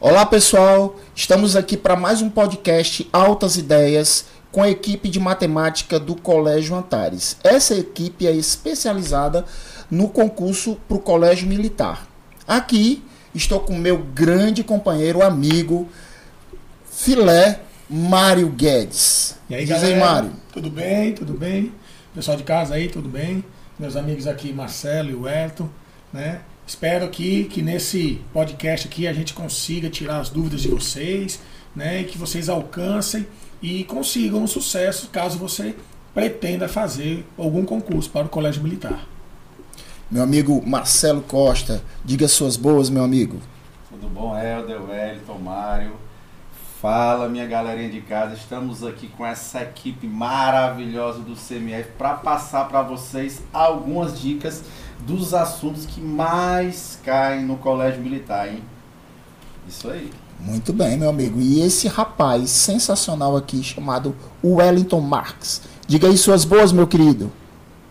Olá pessoal, estamos aqui para mais um podcast Altas Ideias com a equipe de matemática do Colégio Antares. Essa equipe é especializada no concurso para o Colégio Militar. Aqui estou com meu grande companheiro, amigo, filé Mário Guedes. E aí, Diz galera? aí, Mário. Tudo bem? Tudo bem? Pessoal de casa aí, tudo bem? Meus amigos aqui, Marcelo e o Elton, né? Espero aqui que nesse podcast aqui a gente consiga tirar as dúvidas de vocês, né? E que vocês alcancem e consigam um sucesso caso você pretenda fazer algum concurso para o Colégio Militar. Meu amigo Marcelo Costa, diga suas boas, meu amigo. Tudo bom, Helder, Wellington, Mário? Fala, minha galerinha de casa. Estamos aqui com essa equipe maravilhosa do CMF para passar para vocês algumas dicas dos assuntos que mais caem no Colégio Militar, hein? Isso aí. Muito bem, meu amigo. E esse rapaz sensacional aqui, chamado Wellington Marx. Diga aí suas boas, meu querido.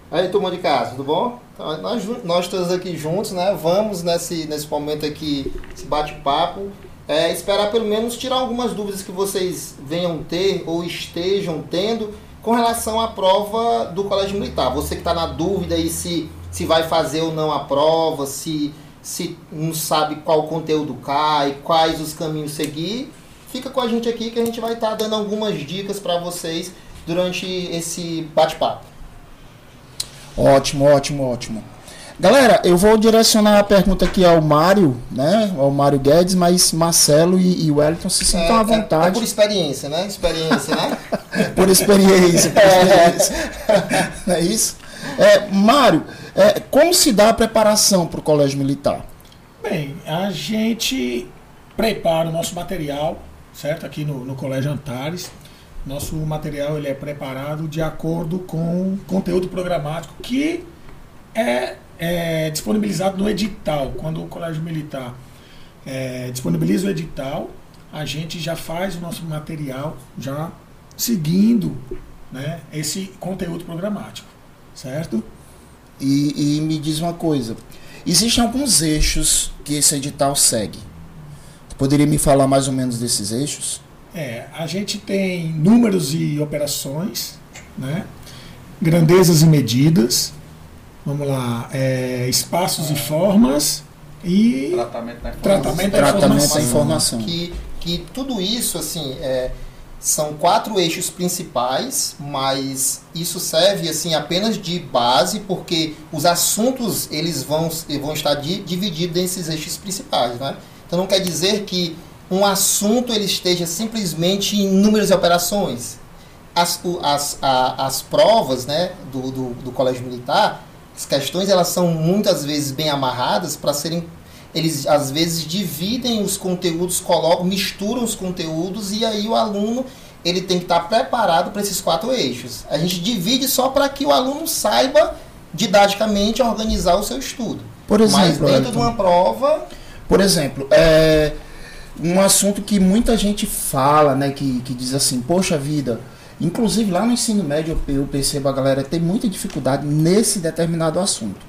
Aí, turma de casa, tudo bom? Então, nós, nós todos aqui juntos, né? Vamos nesse, nesse momento aqui, esse bate-papo, é, esperar pelo menos tirar algumas dúvidas que vocês venham ter ou estejam tendo com relação à prova do Colégio Militar. Você que está na dúvida aí se, se vai fazer ou não a prova, se, se não sabe qual conteúdo cai, quais os caminhos seguir, fica com a gente aqui que a gente vai estar dando algumas dicas para vocês durante esse bate-papo. Ótimo, ótimo, ótimo. Galera, eu vou direcionar a pergunta aqui ao Mário, né? Ao Mário Guedes, mas Marcelo e, e Wellington se sintam à É- é- É, vontade por experiência, né? Experiência, né? por experiência. Por experiência. Não é isso? É, Mário, é, como se dá a preparação para o Colégio Militar? Bem, a gente prepara o nosso material, certo? Aqui no, no Colégio Antares. Nosso material ele é preparado de acordo com o conteúdo programático que é, é disponibilizado no edital. Quando o Colégio Militar é, disponibiliza o edital, a gente já faz o nosso material já seguindo né, esse conteúdo programático, certo? E, e me diz uma coisa: existem alguns eixos que esse edital segue. Tu poderia me falar mais ou menos desses eixos? É, a gente tem números e operações, né? grandezas e medidas, vamos lá, é, espaços e formas e Tratamento da informação. Tratamento da Tratamento da informação. informação. Que, que tudo isso, assim, é, são quatro eixos principais, mas isso serve, assim, apenas de base, porque os assuntos, eles vão, vão estar di- divididos nesses eixos principais, né? Então não quer dizer que um assunto ele esteja simplesmente em números e operações. As, as, a- as provas né, do, do, do colégio militar, as questões elas são muitas vezes bem amarradas para serem. Eles às vezes dividem os conteúdos, colocam, misturam os conteúdos e aí o aluno ele tem que estar preparado para esses quatro eixos. A gente divide só para que o aluno saiba didaticamente organizar o seu estudo. Por Mas exemplo, dentro Wellington, de uma prova, Por exemplo, é um assunto que muita gente fala, né? Que, que diz assim, poxa vida. Inclusive lá no ensino médio eu, percebo a galera tem muita dificuldade nesse determinado assunto.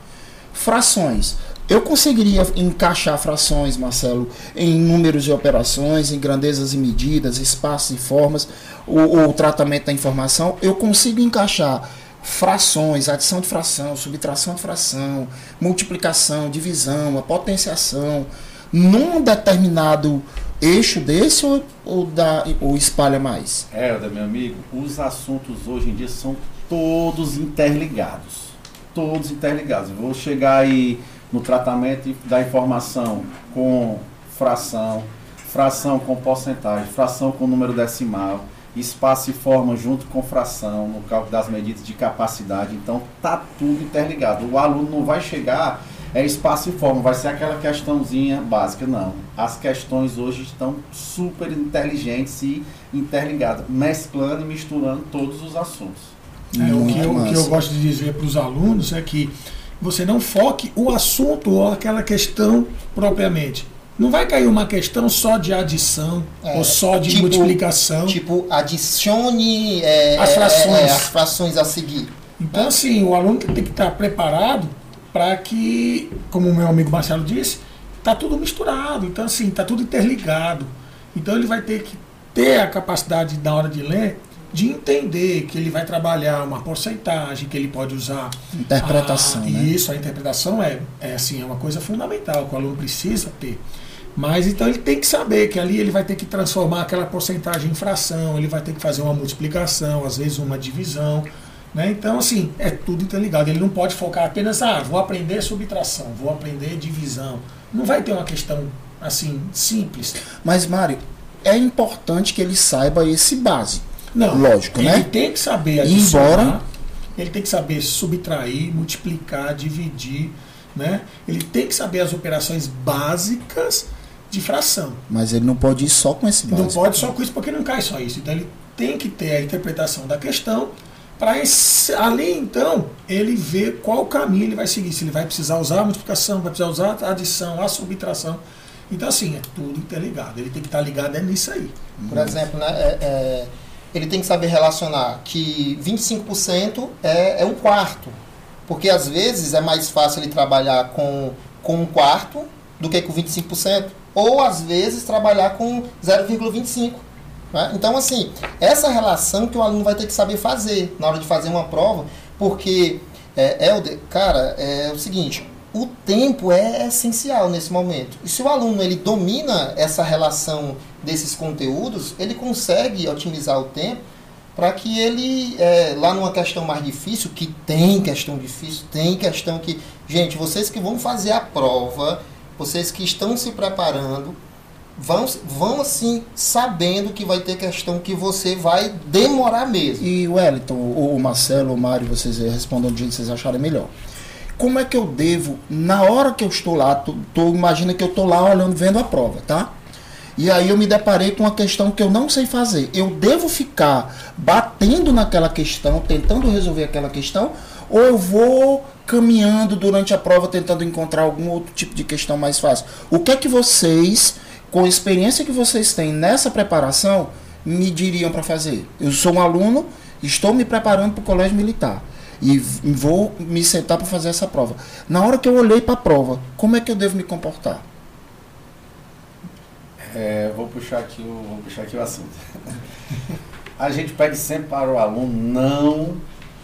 Frações. Eu conseguiria encaixar frações, Marcelo, em números e operações, em grandezas e medidas, espaços e formas, o, o tratamento da informação. Eu consigo encaixar frações, adição de fração, subtração de fração, multiplicação, divisão, a potenciação, num determinado eixo desse ou, ou, dá, ou espalha mais? Helder, meu amigo, os assuntos hoje em dia são todos interligados. Todos interligados. Vou chegar aí no tratamento da informação com fração, fração com porcentagem, fração com número decimal, espaço e forma junto com fração, no cálculo das medidas de capacidade. Então tá tudo interligado. O aluno não vai chegar é espaço e forma, vai ser aquela questãozinha básica, não. As questões hoje estão super inteligentes e interligadas, mesclando e misturando todos os assuntos. É, o, que eu, o que eu gosto de dizer para os alunos é que você não foque o assunto ou aquela questão propriamente. Não vai cair uma questão só de adição É, ou só de tipo- multiplicação. tipo, adicione é, As é, frações. é, as frações a seguir. Então, assim, o aluno tem que estar preparado para que, como o meu amigo Marcelo disse, tá tudo misturado. Então, assim, tá tudo interligado. Então ele vai ter que ter a capacidade, na hora de ler, de entender que ele vai trabalhar uma porcentagem, que ele pode usar. Interpretação. a, né? Isso, a interpretação é, é, assim, é uma coisa fundamental que o aluno precisa ter. Mas então ele tem que saber que ali ele vai ter que transformar aquela porcentagem em fração, ele vai ter que fazer uma multiplicação, às vezes uma divisão. Né? Então, assim, é tudo interligado. Ele não pode focar apenas, ah, vou aprender subtração, vou aprender divisão. Não vai ter uma questão assim, simples. Mas, Mário, é importante que ele saiba esse base. Não. Lógico, ele né? tem que saber adicionar, embora- ele tem que saber subtrair, multiplicar, dividir, né? Ele tem que saber as operações básicas de fração. Mas ele não pode ir só com esse base. Não pode só com isso, porque não cai só isso. Então ele tem que ter a interpretação da questão para ali então ele ver qual caminho ele vai seguir. Se ele vai precisar usar a multiplicação, vai precisar usar a adição, a subtração. Então assim, é tudo interligado. Ele tem que estar ligado é nisso aí. Por exemplo, né, é- é, ele tem que saber relacionar que 25% é, é um quarto. Porque às vezes é mais fácil ele trabalhar com, com um quarto do que com 25%. Ou às vezes trabalhar com 0,25%. né? Então, assim, essa relação que o aluno vai ter que saber fazer na hora de fazer uma prova, porque, é, Helder, cara, é o seguinte, o tempo é essencial nesse momento. E se o aluno ele domina essa relação desses conteúdos, ele consegue otimizar o tempo para que ele, é, lá numa questão mais difícil, que tem questão difícil, tem questão que. Gente, vocês que vão fazer a prova, vocês que estão se preparando, vão, vão assim, sabendo que vai ter questão que você vai demorar mesmo. E o Wellington, ou o Marcelo, ou o Mário, vocês respondam do jeito que vocês acharem melhor. Como é que eu devo, na hora que eu estou lá, tô, tô- imagina que eu estou lá olhando, vendo a prova, tá? E aí eu me deparei com uma questão que eu não sei fazer. Eu devo ficar batendo naquela questão, tentando resolver aquela questão, ou eu vou caminhando durante a prova tentando encontrar algum outro tipo de questão mais fácil? O que é que vocês, com a experiência que vocês têm nessa preparação, me diriam para fazer? Eu sou um aluno, estou me preparando para o colégio militar e vou me sentar para fazer essa prova. Na hora que eu olhei para a prova, como é que eu devo me comportar? É, vou puxar aqui o, vou puxar aqui o assunto. A gente pede sempre para o aluno não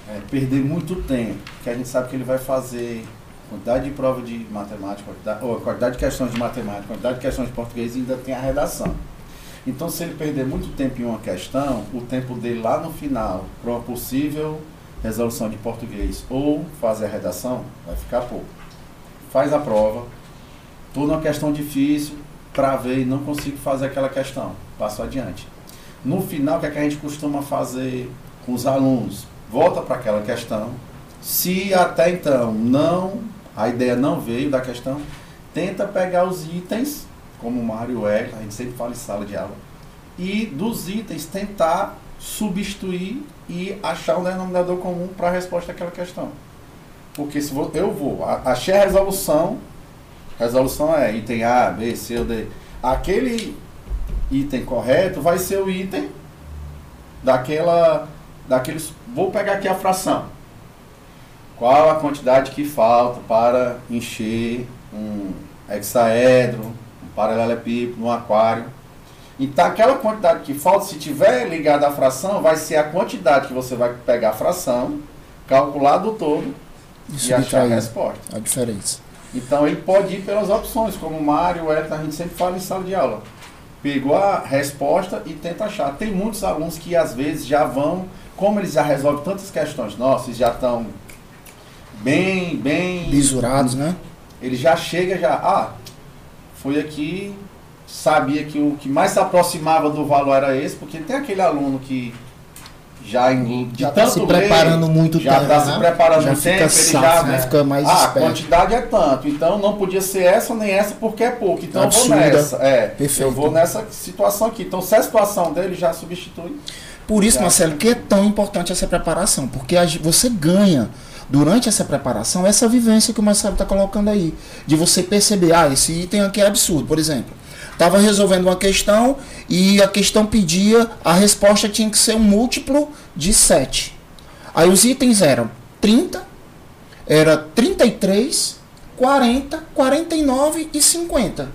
é, perder muito tempo, que a gente sabe que ele vai fazer quantidade de prova de matemática, quantidade, ou quantidade de questões de matemática, quantidade de questões de português e ainda tem a redação. Então, se ele perder muito tempo em uma questão, o tempo dele lá no final, para uma possível resolução de português ou fazer a redação, vai ficar pouco. Faz a prova, estou numa questão difícil, travei, não consigo fazer aquela questão, passo adiante. No final, o que, é que a gente costuma fazer com os alunos? Volta para aquela questão. Se até então não, a ideia não veio da questão, tenta pegar os itens, como o Mário é, a gente sempre fala em sala de aula, e dos itens tentar substituir e achar um denominador comum para a resposta àquela questão. Porque se eu vou, achei a resolução, resolução é item A, B, C ou D. Aquele item correto vai ser o item daquela, daqueles. Vou pegar aqui a fração. Qual a quantidade que falta para encher um hexaedro, um paralelepípedo, um aquário? Então, aquela quantidade que falta, se tiver ligada à fração, vai ser a quantidade que você vai pegar a fração, calcular do todo Isso e achar a resposta. a diferença. Então ele pode ir pelas opções, como o Mário, o Elton, a gente sempre fala em sala de aula. Pegou a resposta e tenta achar. Tem muitos alunos que às vezes já vão, como eles já resolvem tantas questões nossas, já estão bem, bem. Lisurados, né? Ele já chega já, ah, foi aqui, sabia que o que mais se aproximava do valor era esse, porque tem aquele aluno que já em, de Já está tanto se preparando muito já tempo, está né? se preparando Já no fica tempo, ele safo, já né? Fica mais ah, a esperto. quantidade é tanto, então não podia ser essa nem essa porque é pouco. Então eu vou nessa. É, Perfeito. eu vou nessa situação aqui. Então se a situação dele já substitui. Por isso, Já. Marcelo, que é tão importante essa preparação, porque a você ganha durante essa preparação essa vivência que o Marcelo está colocando aí, de você perceber, ah, esse item aqui é absurdo, por exemplo. Estava resolvendo uma questão e a questão pedia, a resposta tinha que ser um múltiplo de 7. Aí os itens eram 30, era 33 40, 49 e 50.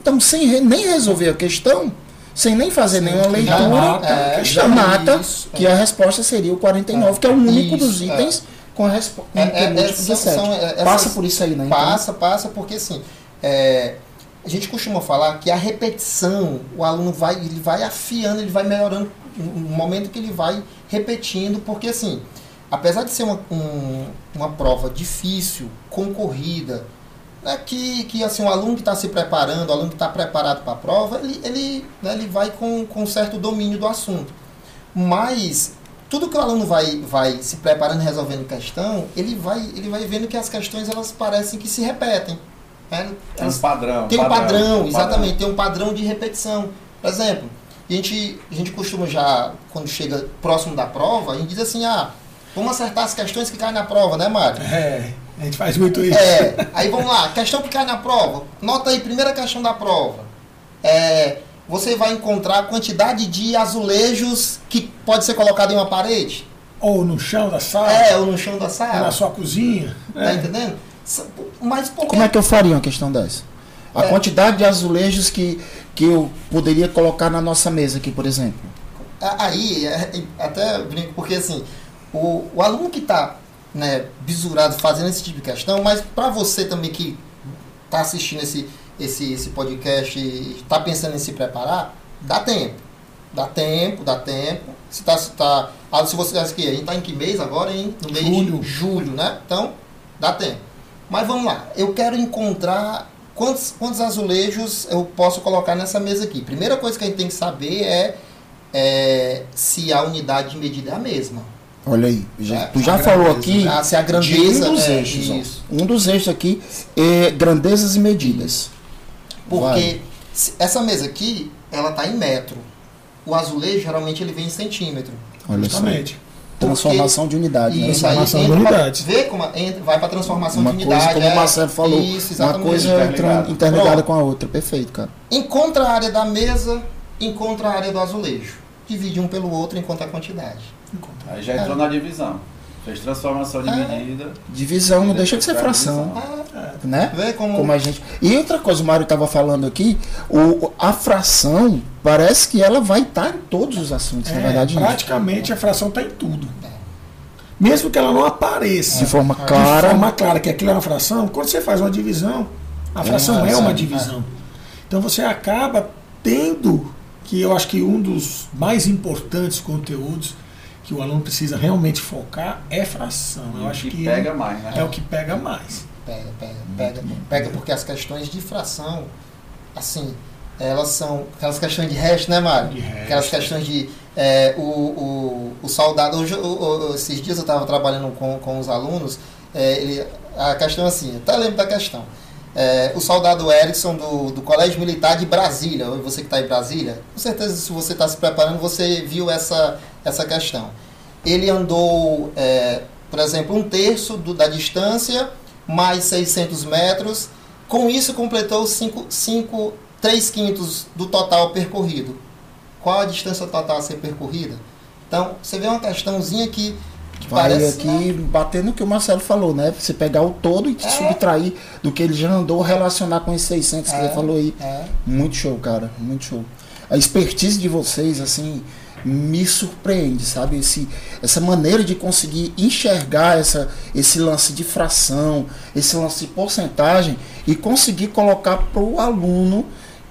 Então, sem re- nem resolver a questão, sem nem fazer nenhuma Já leitura, mata, é, já mata isso, que a resposta seria o 49, que é o único dos Isso, itens com a resposta É, é, é, são- 7. são, é, Passa por isso aí, né? Então, Passa, passa, porque assim, é, a gente costuma falar que a repetição, o aluno vai, ele vai afiando, ele vai melhorando no momento que ele vai repetindo, porque assim, apesar de ser uma, um- uma prova difícil, concorrida, né, que, que assim, o aluno que está se preparando, o aluno que está preparado para a prova, ele, ele, né, ele vai com, com certo domínio do assunto. Mas tudo que o aluno vai, vai se preparando, resolvendo questão, ele vai, ele vai vendo que as questões elas parecem que se repetem. Né? Tem um padrão. tem um padrão, um exatamente, tem um padrão de repetição. Por exemplo, a gente, a gente costuma já, quando chega próximo da prova, a gente diz assim, ah, vamos acertar as questões que caem na prova, né, Mário? É, a gente faz muito isso. É, aí vamos lá, questão que cai na prova. Nota aí, primeira questão da prova. É, você vai encontrar a quantidade de azulejos que pode ser colocado em uma parede. Ou no chão da sala, É, ou no chão da ou sala. na sua cozinha. Tá né? entendendo? Mas por Como é que eu faria uma questão dessa? A É. quantidade de azulejos que, que eu poderia colocar na nossa mesa aqui, por exemplo. Aí, é, é, até brinco, porque assim, o, o aluno que está né, bisurado fazendo esse tipo de questão, mas para você também que está assistindo esse, esse, esse podcast e está pensando em se preparar, dá tempo. Dá tempo, dá tempo. Se, tá, se, tá, ah, se você acha que a gente está em que mês agora, hein? No mês Julho. de julho, né? Então, dá tempo. Mas vamos lá, eu quero encontrar quantos, quantos azulejos eu posso colocar nessa mesa aqui. Primeira coisa que a gente tem que saber é, é se a unidade de medida é a mesma. Olha aí, já- É, tu já a falou grandeza. aqui Ah, se a de grandeza um dos é, eixos. isso. Um dos eixos aqui é grandezas e medidas. Porque Vai. essa mesa aqui, ela está em metro. O azulejo, geralmente, ele vem em centímetro. Olha só. Transformação de unidade. né? Isso aí Transformação de entra pra- unidade. Vê como entra, vai para transformação Uma de coisa, unidade. como é, o Marcelo falou, Isso, uma coisa entrando- interligada Pronto. com a outra. Perfeito, cara. Encontra a área da mesa, encontra a área do azulejo. Divide um pelo outro, encontra a quantidade. Aí já entrou na divisão. Fez transformação de É. medida. Divisão não deixa de ser fração. Ah, Né? vê como... Como a gente. E outra coisa, o Mário estava falando aqui, o, a fração parece que ela vai estar em todos os assuntos, na É, verdade. gente. praticamente a fração está em tudo. Mesmo que ela não apareça De forma de clara. forma clara que aquilo é uma fração, quando você faz uma divisão, a fração é, fração, uma é. divisão. Então você acaba tendo, que eu acho que um dos mais importantes conteúdos que o aluno precisa realmente focar é fração. Eu E acho que que pega é, mais, né? é o que pega mais. Pega, pega, pega. Pega porque as questões de fração, assim, elas são aquelas questões de resto, né, Mário? De resto. Aquelas questões de. é, o, o, o soldado. Hoje, o- o- esses dias eu estava trabalhando com, com os alunos, é, ele- a questão é assim, eu até lembro da questão. É, o soldado Erickson do, do Colégio Militar de Brasília, você que está em Brasília, com certeza se você está se preparando, você viu essa, essa questão. Ele andou, é, por exemplo, um terço do- da distância, mais 600 metros, com isso completou 5, 3 quintos do total percorrido. Qual a distância total a ser percorrida? Então, você vê uma questãozinha que, que Vai parece... aqui batendo o que o Marcelo falou, né? Você pegar o todo e É. subtrair do que ele já andou, relacionar com esses 600 que É. ele falou aí. É, Muito show, cara. Muito show. A expertise de vocês, assim, me surpreende, sabe? Esse, essa maneira de conseguir enxergar essa, esse lance de fração, esse lance de porcentagem e conseguir colocar para o aluno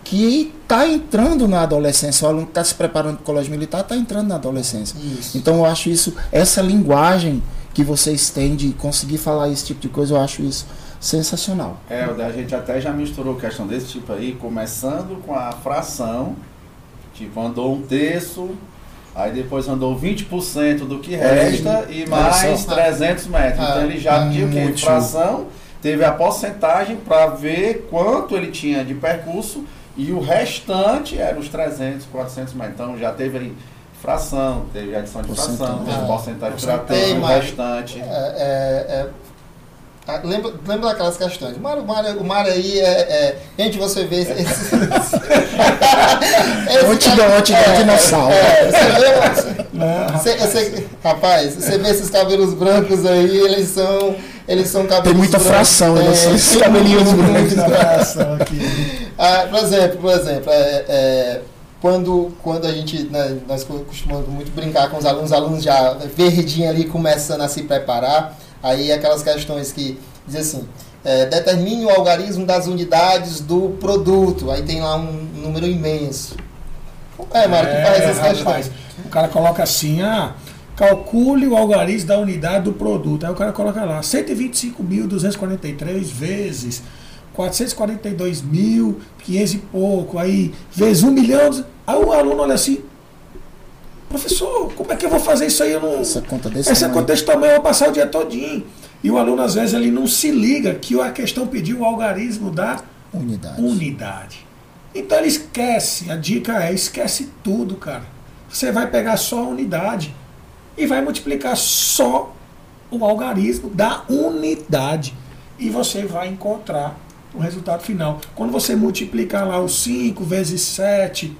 que está entrando na adolescência. O aluno que está se preparando para o colégio militar está entrando na adolescência. isso. Então eu acho isso, essa linguagem que vocês têm de conseguir falar esse tipo de coisa, eu acho isso sensacional. É, o da gente até já misturou questão desse tipo aí, começando com a fração, tipo, andou um terço, aí depois andou 20% do que aí. resta e Olha mais só. 300 metros. Ah, então ele já ah, tinha o muito Fração, teve a porcentagem para ver quanto ele tinha de percurso e o restante era os 300, 400 metros. Então já teve fração, teve adição de fração, Porcentagem. teve Ah, porcentagem para porcentagem. ter o Mas- restante. É, é, é, ah, lembra, lembra daquelas questões? O Mário, o Mário, o Mário aí é, é. Gente, você vê esse. esse, não, dinossauro. É, você vê? Cê- cê- rapaz, você vê esses cabelos brancos aí, eles são eles são cabelos Tem muita brancos. fração, É, né? Esses tem cabelinhos brancos. Muita abração aqui. Ah, por exemplo, por exemplo, é, é, quando, quando a gente, né, nós costumamos muito brincar com os alunos, os alunos já verdinho ali começando a se preparar, aí aquelas questões que dizem assim, é, determine o algarismo das unidades do produto, aí tem lá um número imenso. É, Mário, que faz essas rapaz, questões. O cara coloca assim, ah, calcule o algarismo da unidade do produto. Aí o cara coloca lá, 125.243 vezes 442.500 e pouco, aí vezes 1 milhão. Aí o aluno olha assim, professor, como é que eu vou fazer isso aí? Eu não... Essa conta desse Essa tamanho. conta desse tamanho eu vou passar o dia todinho. E o aluno, às vezes, ele não se liga que a questão pediu o algarismo da Unidade. unidade. Então ele esquece, a dica é esquece tudo, cara. Você vai pegar só a unidade e vai multiplicar só o algarismo da unidade. E você vai encontrar o resultado final. Quando você multiplicar lá os 5 vezes 7,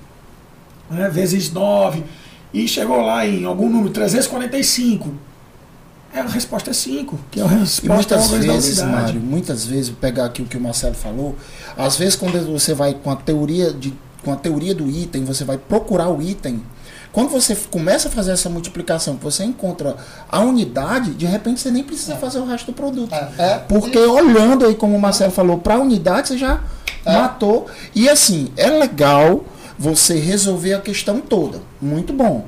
né, vezes 9, e chegou lá em algum número, 345, é, a resposta é 5, que é a E resposta muitas algarismo da vezes. Mário, muitas vezes, pegar aqui o que o Marcelo falou, às vezes quando você vai com a teoria de com a teoria do item, você vai procurar o item. Quando você começa a fazer essa multiplicação, você encontra a unidade, de repente você nem precisa fazer o resto do produto. É, é, Porque olhando aí, como o Marcelo falou, para a unidade você já É. matou. E assim, é legal você resolver a questão toda. Muito bom.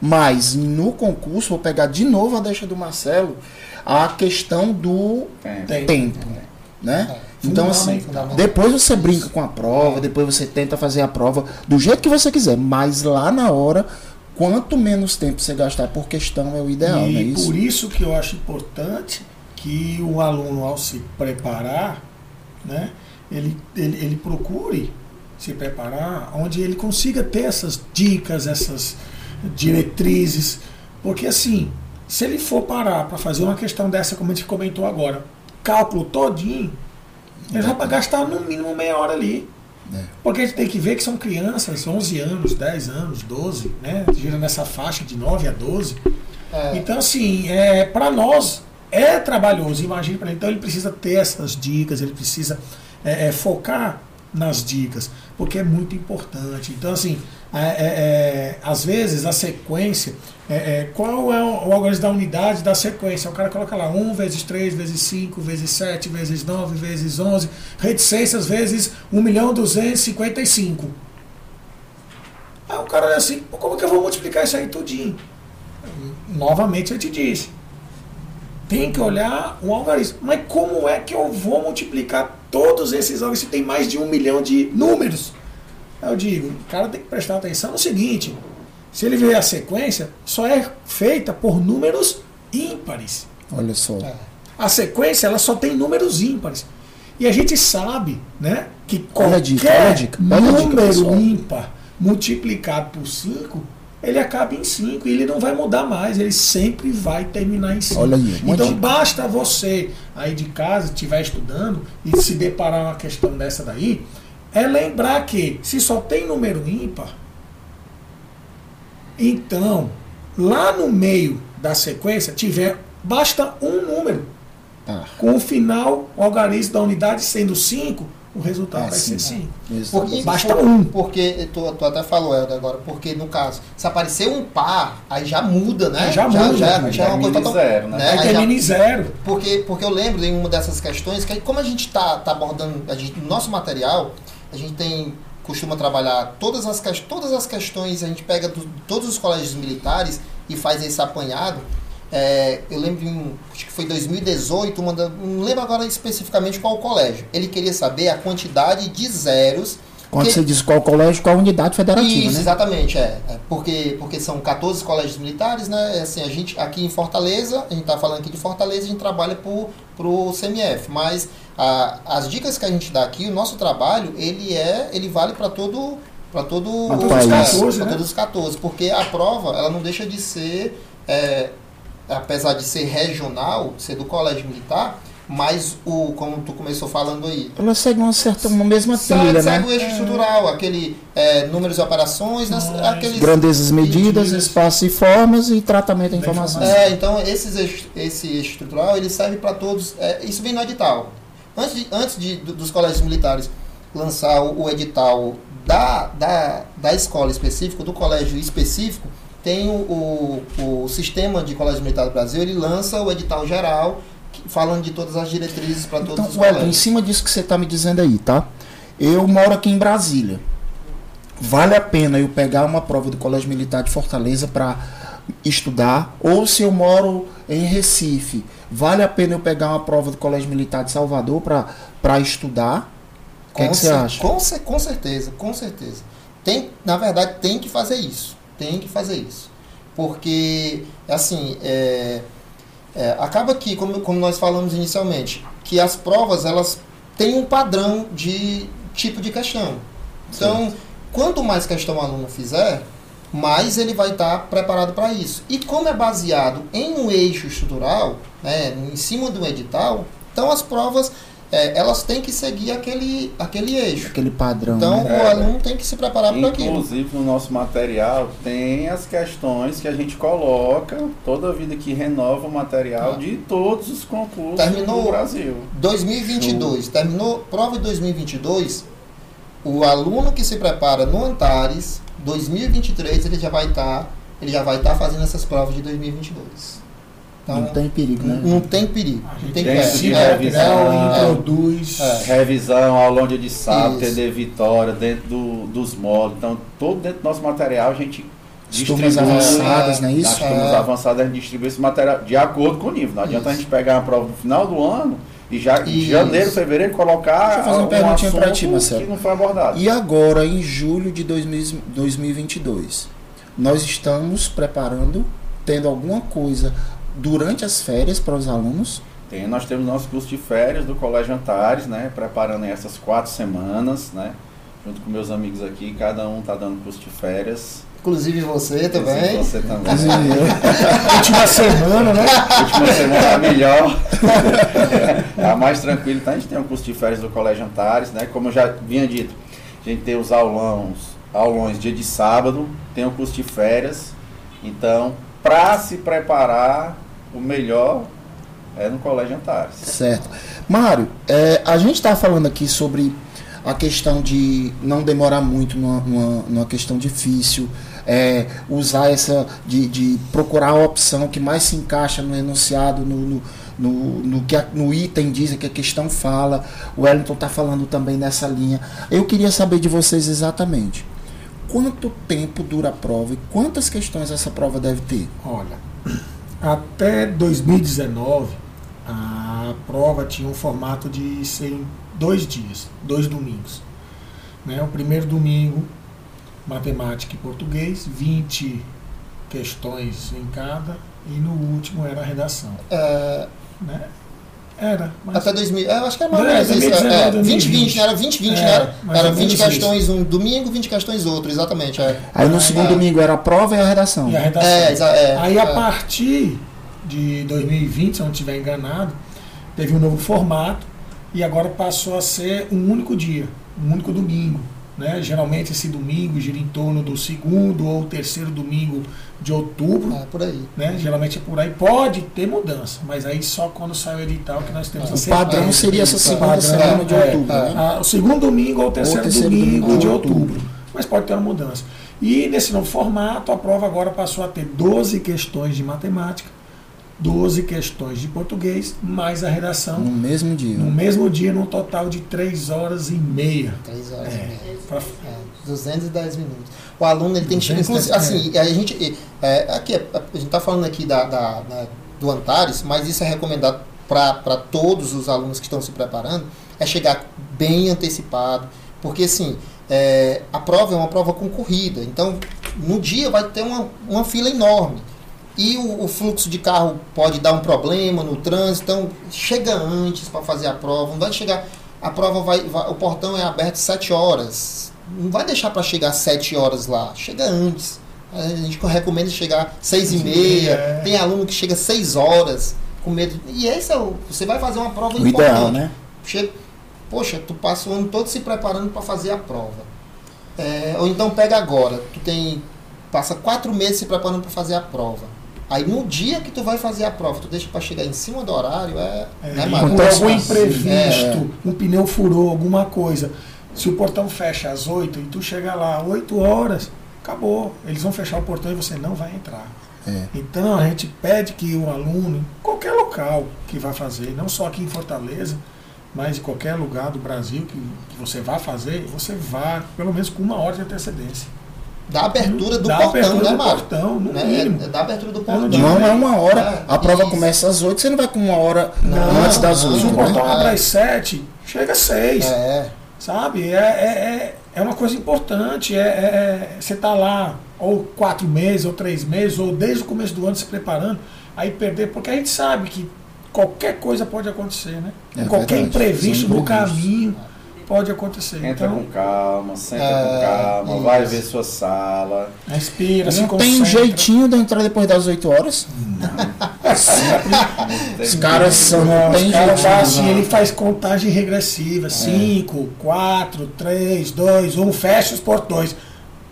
Mas no concurso, vou pegar de novo a deixa do Marcelo, a questão do Tem. tempo. Né? Então, assim, fundamental. depois você brinca com a prova, depois você tenta fazer a prova do jeito que você quiser, mas lá na hora, quanto menos tempo você gastar por questão é o ideal, e não é isso? por isso que eu acho importante que o aluno, ao se preparar, né, ele, ele, ele procure se preparar onde ele consiga ter essas dicas, essas diretrizes. Porque assim, se ele for parar para fazer uma questão dessa, como a gente comentou agora, cálculo todinho, ele vai gastar no mínimo meia hora ali. É. Porque a gente tem que ver que são crianças, 11 anos, 10 anos, 12, né? Gira nessa faixa de 9 a 12. É, Então, assim, é, para nós é trabalhoso, imagina para ele. Então, ele precisa ter essas dicas, ele precisa é, é, focar nas dicas, porque é muito importante. Então, assim, é, é, é, às vezes a sequência, é, é, qual é o, o algoritmo da unidade da sequência? O cara coloca lá 1 vezes 3 vezes 5 vezes 7 vezes 9 vezes 11, reticências vezes 1 milhão 255. Aí o cara olha assim, "Pô, como que eu vou multiplicar isso aí tudinho? novamente eu te disse. Tem que olhar o algarismo. Mas como é que eu vou multiplicar todos esses algarismos? Se tem mais de um milhão de números. Eu digo, o cara tem que prestar atenção no seguinte. Se ele ver a sequência, só é feita por números ímpares. Olha só. é. A sequência ela só tem números ímpares. E a gente sabe, né, que Olha a qualquer dica, olha dica, olha dica, número pessoal. ímpar multiplicado por 5, ele acaba em 5 e ele não vai mudar mais, ele sempre vai terminar em 5. Olha aí, uma Então dica. basta você aí de casa estiver estudando e se deparar uma questão dessa daí, é lembrar que se só tem número ímpar, então lá no meio da sequência tiver basta um número. Tá. Com o final, o algarismo da unidade sendo 5, o resultado Ah, vai sim. ser 5. Isso. Porque, Basta por- um. Porque tu, tu até falou, Helder, agora, porque no caso, se aparecer um par, aí já muda, né? Já muda, já, já é uma coisa zero, né? né? Aí Aí já- termina em zero. Porque, porque eu lembro em uma dessas questões que aí, como a gente está tá abordando, a gente, no nosso material, a gente tem costuma trabalhar todas as, todas as questões, a gente pega do, todos os colégios militares e faz esse apanhado. É, eu lembro, em, acho que foi 2018, uma da- não lembro agora especificamente qual colégio. Ele queria saber a quantidade de zeros. Quando que- você diz qual colégio, qual unidade federativa, isso, né? exatamente, é. É, Porque, porque são 14 colégios militares, né? É Assim, a gente aqui em Fortaleza, a gente está falando aqui de Fortaleza, a gente trabalha pro, pro CMF, mas a, as dicas que a gente dá aqui, o nosso trabalho, ele é, ele vale para todo para todo os 14, pra né? todos os 14, porque a prova, ela não deixa de ser é, apesar de ser regional, ser do colégio militar, mas o, como tu começou falando aí, Ela segue uma certa, uma mesma segue, trilha, segue né? o eixo estrutural, aquele é, números e operações, né, Mas- aqueles Grandezas, medidas, Medidas. espaços e formas e tratamento da informação. É, então esses esse eixo estrutural ele serve para todos. é, isso vem no edital. Antes, de, antes de, do- dos colégios militares lançar o, o edital da, da, da escola específica, do colégio específico, tem o, o, o sistema de colégio militar do Brasil, ele lança o edital geral, falando de todas as diretrizes para todos Então, os Wellington, em cima disso que você está me dizendo aí, tá? Eu moro aqui em Brasília. Vale a pena eu pegar uma prova do Colégio Militar de Fortaleza para estudar? Ou se eu moro em Recife, vale a pena eu pegar uma prova do Colégio Militar de Salvador para estudar? O que, é que você acha? Com, com certeza, com certeza. Tem, na verdade, tem que fazer isso. Tem que fazer isso. Porque, assim, é, é, acaba que, como, como nós falamos inicialmente, que as provas, elas têm um padrão de tipo de questão. Então, quanto mais questão o aluno fizer, mais ele vai estar preparado para isso. E como é baseado em um eixo estrutural, né, em cima do edital, então as provas é, elas têm que seguir aquele, aquele eixo. Aquele padrão. Então né? o É. aluno tem que se preparar para aquilo. Inclusive no nosso material tem as questões que a gente coloca toda vida que renova o material Ah. de todos os concursos Terminou- do Brasil. 2022, terminou prova de 2022, o aluno que se prepara no Antares, 2023 ele já vai estar, ele já vai estar fazendo essas provas de 2022. Então, Não tem perigo, né? não tem perigo. A Não tem tem é, esse é, revisão, é, introduz. É. Revisão, aula de sábado. TD Vitória, dentro do- dos módulos. Então, todo dentro do nosso material a gente As turmas distribui. avançadas, não é isso? turmas É. avançadas a gente distribui esse material de acordo com o nível. Não adianta a Isso. gente pegar uma prova no final do ano e já em janeiro, fevereiro colocar Deixa eu fazer uma um perguntinha assunto ti, Marcelo. que não foi abordado. E agora, em julho de 2000 2022, nós estamos preparando, tendo alguma coisa durante as férias para os alunos? Tem, nós temos nosso curso de férias do Colégio Antares, né? Preparando essas quatro semanas, né? Junto com meus amigos aqui, cada um tá dando curso de férias. Inclusive você Inclusive também. Você também. Última semana, né? Última semana é a melhor. a mais tranquila. Então a gente tem um curso de férias do Colégio Antares, né? Como eu já vinha dito, a gente tem os aulões, aulões dia de sábado, tem o curso de férias. Então, para se preparar, o melhor é no Colégio Antares. Certo. Mário, é, a gente está falando aqui sobre a questão de não demorar muito numa, numa, numa questão difícil, é, usar essa, de, de procurar a opção que mais se encaixa no enunciado, no, no, no, no que a- no item diz, que a questão fala. O Wellington está falando também nessa linha. Eu queria saber de vocês exatamente. Quanto tempo dura a prova e quantas questões essa prova deve ter? Olha, até 2019, a prova tinha um formato de ser em dois dias, dois domingos. Né? O primeiro domingo, matemática e português, 20 questões em cada, e no último era a redação. É, Né? Era, mas até 2000, eu acho que era mais ou É, menos isso. 2019, É, 2020. 2020, não era 2020, É, né? era, era ou 20 menos questões um domingo, 20 questões outro, exatamente. É, Aí no Ah, segundo é. domingo era a prova e a redação. e a redação. é, é, Aí a é. partir de 2020, se eu não estiver enganado, teve um novo formato e agora passou a ser um único dia, um único domingo. Né? Geralmente esse domingo gira em torno do segundo ou terceiro domingo de outubro. É, por aí. Né? Geralmente é por aí. Pode ter mudança, mas aí só quando sai o edital que nós temos O a O padrão seria essa segunda padrão, semana de é, outubro, é. né? Ah, o segundo domingo ou o terceiro, terceiro domingo, domingo de de outubro. outubro. Mas pode ter uma mudança. E nesse novo formato, a prova agora passou a ter 12 questões de matemática, 12 questões de português, mais a redação, No mesmo dia. no mesmo dia, num total de 3 horas e meia. 3 horas É. e meia. Pra- É, 210 minutos. O aluno ele tem que chegar. 210, Inclusive, assim, a gente. É, aqui, a gente está falando aqui da, da- da- do Antares, mas isso é recomendado para todos os alunos que estão se preparando, é chegar bem antecipado. Porque assim, é, a prova é uma prova concorrida. Então, no dia vai ter uma, uma fila enorme. E o, o fluxo de carro pode dar um problema no trânsito, então chega antes para fazer a prova. Não vai chegar. A prova vai, vai- O portão é aberto 7 horas. Não vai deixar para chegar 7 horas lá. Chega antes. A gente recomenda chegar 6 e Seis e meia. meia, é. Tem aluno que chega 6 horas. com medo. E esse é o. Você vai fazer uma prova O importante. ideal, né? Chega, poxa, tu passa o ano todo se preparando para fazer a prova. É, ou então pega agora, tu tem. Passa quatro meses se preparando para fazer a prova. Aí no dia que tu vai fazer a prova, tu deixa para chegar em cima do horário, é. É, né, Acontece algum imprevisto, um pneu furou, alguma coisa. Se o portão fecha às 8 e tu chega lá 8 horas, acabou. Eles vão fechar o portão e você não vai entrar. É. Então a gente pede que o aluno, em qualquer local que vai fazer, não só aqui em Fortaleza, mas em qualquer lugar do Brasil que, que você vá fazer, você vá pelo menos com uma hora de antecedência. Da abertura do Da portão, abertura né, do Mário? portão, no Né? mínimo. É, da abertura do portão. não é uma hora. É, A prova isso. começa às 8, você não vai com uma hora Não, antes das não, Se 8, o portão né? abre às 7, chega às 6. É. Sabe? É, é, é, é uma coisa importante. É, é- você tá lá, ou quatro meses, ou três meses, ou desde o começo do ano se preparando, aí perder, porque a gente sabe que qualquer coisa pode acontecer, né? É qualquer verdade, imprevisto no caminho pode acontecer. Entra então, com calma, senta É, com calma, vai isso. ver sua sala. respira, se Não tem um concentra. jeitinho de entrar depois das 8 horas? Os caras são. Não Não, tem os caras jeitinho. vão assim, ele faz contagem regressiva. 5, 4, 3, 2, 1, fecha os portões.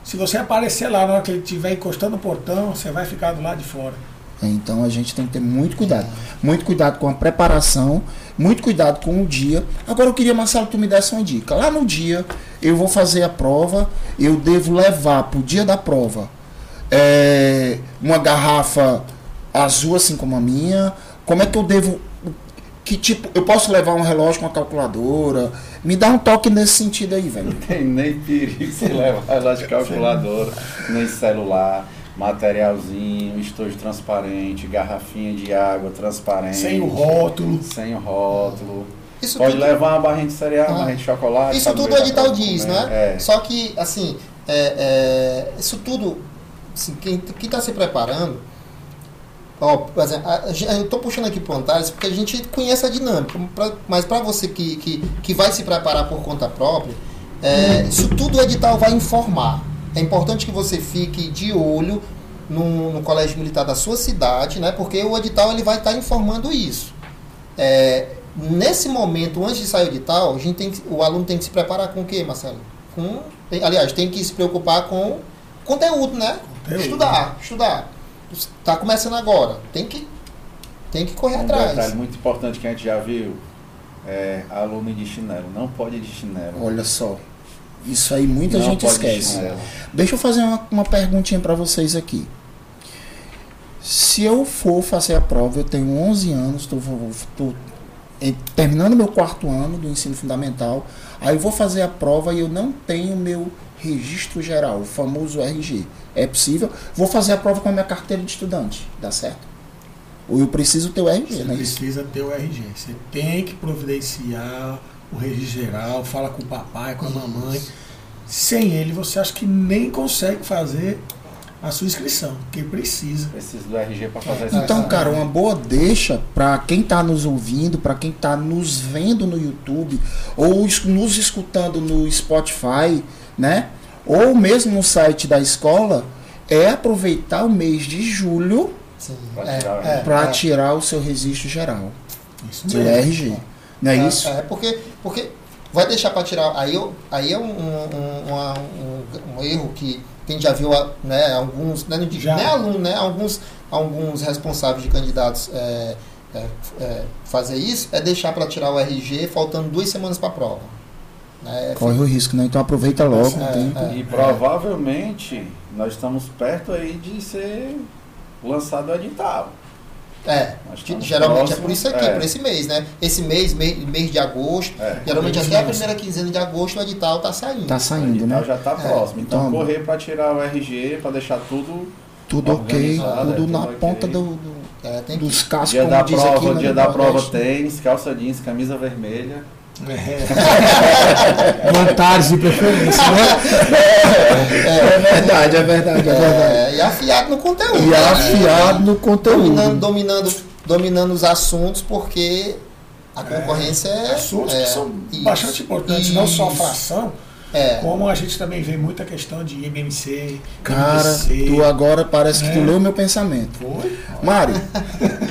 Se você aparecer lá na hora que ele estiver encostando o portão, você vai ficar do lado de fora. Então a gente tem que ter muito cuidado. Muito cuidado com a preparação, muito cuidado com o dia. Agora eu queria, Marcelo, que tu me desse uma dica. Lá no dia, eu vou fazer a prova, eu devo levar pro dia da prova é, uma garrafa azul, assim como a minha. Como é que eu devo. Que tipo, eu posso levar um relógio com uma calculadora? Me dá um toque nesse sentido aí, velho. Tem nem perigo se levar de calculadora, nem celular, materialzinho, estojo transparente, garrafinha de água transparente. Sem o rótulo. Sem o rótulo. Isso Pode tudo, levar uma barrinha de cereal, Ah. uma barrinha de chocolate. isso tudo o edital diz, né? É. Só que, assim, é, é, isso tudo, assim, quem está se preparando, ó, por exemplo, a- eu estou puxando aqui para o Antares porque a gente conhece a dinâmica, pra- mas para você que, que, que vai se preparar por conta própria, é, isso tudo o edital vai informar. É importante que você fique de olho no, no colégio militar da sua cidade, né? Porque o edital ele vai estar informando isso. É, nesse momento, antes de sair o edital, a gente tem que- o aluno tem que se preparar com o quê, Marcelo? Com, tem- aliás, tem que se preocupar com conteúdo, né? Conteúdo. Estudar, estudar. Está começando agora, tem que, tem que correr Um atrás. detalhe muito importante que a gente já viu é aluno de chinelo. Não pode ir de chinelo. Olha só. Isso aí muita Não gente esquece. chinelo. Deixa eu fazer uma, uma perguntinha para vocês aqui. Se eu for fazer a prova, eu tenho 11 anos, estou terminando meu quarto ano do ensino fundamental, aí eu vou fazer a prova e eu não tenho meu registro geral, o famoso RG. É possível? Vou fazer a prova com a minha carteira de estudante, dá certo? Ou eu preciso ter o RG, Você né? Isso. precisa ter o RG. Você tem que providenciar o registro geral, fala com o papai, com a mamãe. Sem ele, você acha que nem consegue fazer a sua inscrição, porque precisa. Preciso do RG para fazer essa Então, inscrição. cara, uma boa deixa para quem está nos ouvindo, para quem está nos vendo no YouTube ou nos escutando no Spotify, né? Ou mesmo no site da escola, é aproveitar o mês de julho é, tirar, é, para é. tirar o seu registro geral, Isso seu mesmo. RG. Não é, É, isso? É, porque, porque vai deixar para tirar. Aí, eu, aí é um, um, uma- um- um erro que quem já viu né, alguns, né, não digo Já. nem aluno, né, alguns, alguns responsáveis de candidatos é, é, é, fazer isso, é deixar para tirar o RG faltando duas semanas para a prova. Né, Corre o risco, né? Então aproveita logo o É, tempo. é. E provavelmente nós estamos perto aí de ser lançado o edital. É, estamos geralmente é próximos, por isso aqui, é. por esse mês, né? Esse mês, mês, mês de agosto, É. geralmente até a primeira quinzena de agosto o edital tá saindo. Tá saindo, né? já está próximo. Então, Então- correr para tirar o RG, para deixar tudo. Tudo ok, tudo é, na tudo ponta do, do- É, tem que dos cascos, Dia como da diz prova, aqui no dia da prova tênis, calça jeans, camisa vermelha. É. Vantagens de preferência, né? É verdade, é verdade, é verdade. É, e afiado no conteúdo. E né? afiado no dominando, conteúdo. dominando, dominando os assuntos, porque a concorrência é. Assuntos é, que são isso, bastante importantes, não só a fração, É. Como a gente também vê muita questão de MMC, Cara, MDC. tu agora parece que tu É. leu o meu pensamento. Foi? Mário,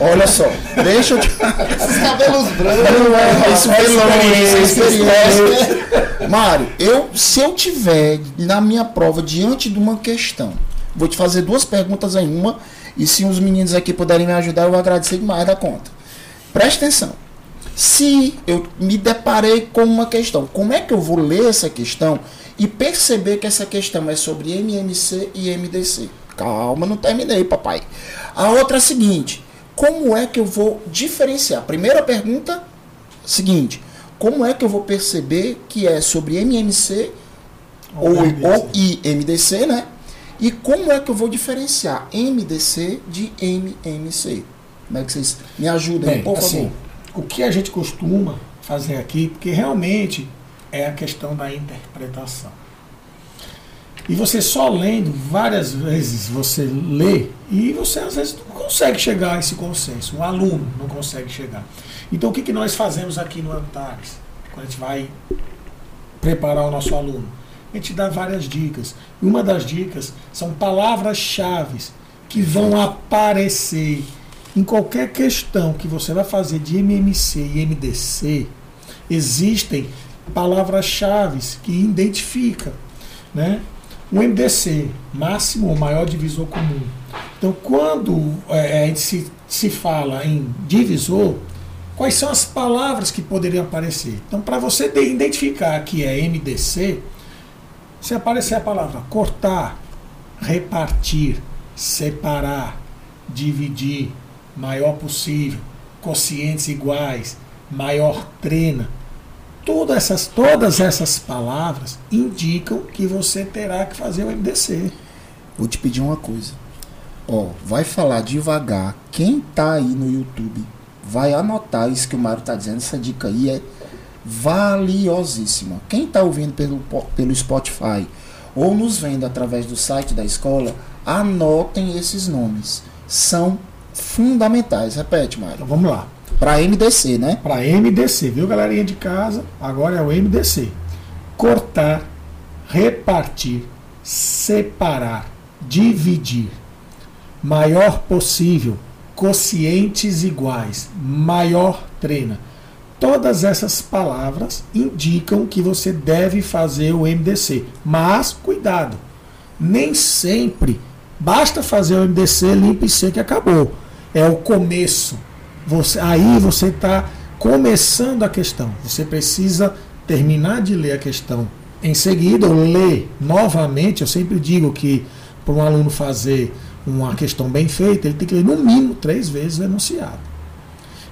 olha só, deixa eu te. Os cabelos brancos. Não, é, isso foi longe, experiência, experiência. Mário, eu, se eu tiver na minha prova diante de uma questão, vou te fazer duas perguntas em uma, e se os meninos aqui puderem me ajudar, eu vou agradecer demais da conta. Presta atenção. Se eu me deparei com uma questão, como é que eu vou ler essa questão e perceber que essa questão é sobre MMC e MDC? Calma, não terminei, papai. A outra é a seguinte: como é que eu vou diferenciar? Primeira pergunta, seguinte: como é que eu vou perceber que é sobre MMC ou, MDC. ou IMDC, né? E como é que eu vou diferenciar MDC de MMC? Como é que vocês me ajudem, Bem, por assim, favor? O que a gente costuma fazer aqui, porque realmente é a questão da interpretação. E você só lendo várias vezes, você lê e você às vezes não consegue chegar a esse consenso. Um aluno não consegue chegar. Então o que, que nós fazemos aqui no Antares? Quando a gente vai preparar o nosso aluno? A gente dá várias dicas. E uma das dicas são palavras-chave que vão aparecer em qualquer questão que você vai fazer de MMC e MDC. Existem palavras-chave que identificam, né? O MDC, máximo ou maior divisor comum. Então, quando é, se, se fala em divisor, quais são as palavras que poderiam aparecer? Então, para você de- identificar que é MDC, se aparecer a palavra cortar, repartir, separar, dividir, maior possível, quocientes iguais, maior trena, todas essas, todas essas palavras indicam que você terá que fazer o MDC. Vou te pedir uma coisa. Ó, vai falar devagar. Quem tá aí no YouTube vai anotar isso que o Mário tá dizendo. Essa dica aí é valiosíssima. Quem tá ouvindo pelo, pelo Spotify ou nos vendo através do site da escola, anotem esses nomes. São fundamentais. Repete, Mário. Então vamos lá. Para MDC, né? Para MDC, viu galerinha de casa? Agora é o MDC. Cortar, repartir, separar, dividir. Maior possível, quocientes iguais, maior trena. Todas essas palavras indicam que você deve fazer o MDC. Mas cuidado, nem sempre basta fazer o MDC limpo e seco e acabou. É o começo. Você, aí você está começando a questão. Você precisa terminar de ler a questão em seguida, ler novamente. Eu sempre digo que para um aluno fazer uma questão bem feita, ele tem que ler no mínimo três vezes o enunciado.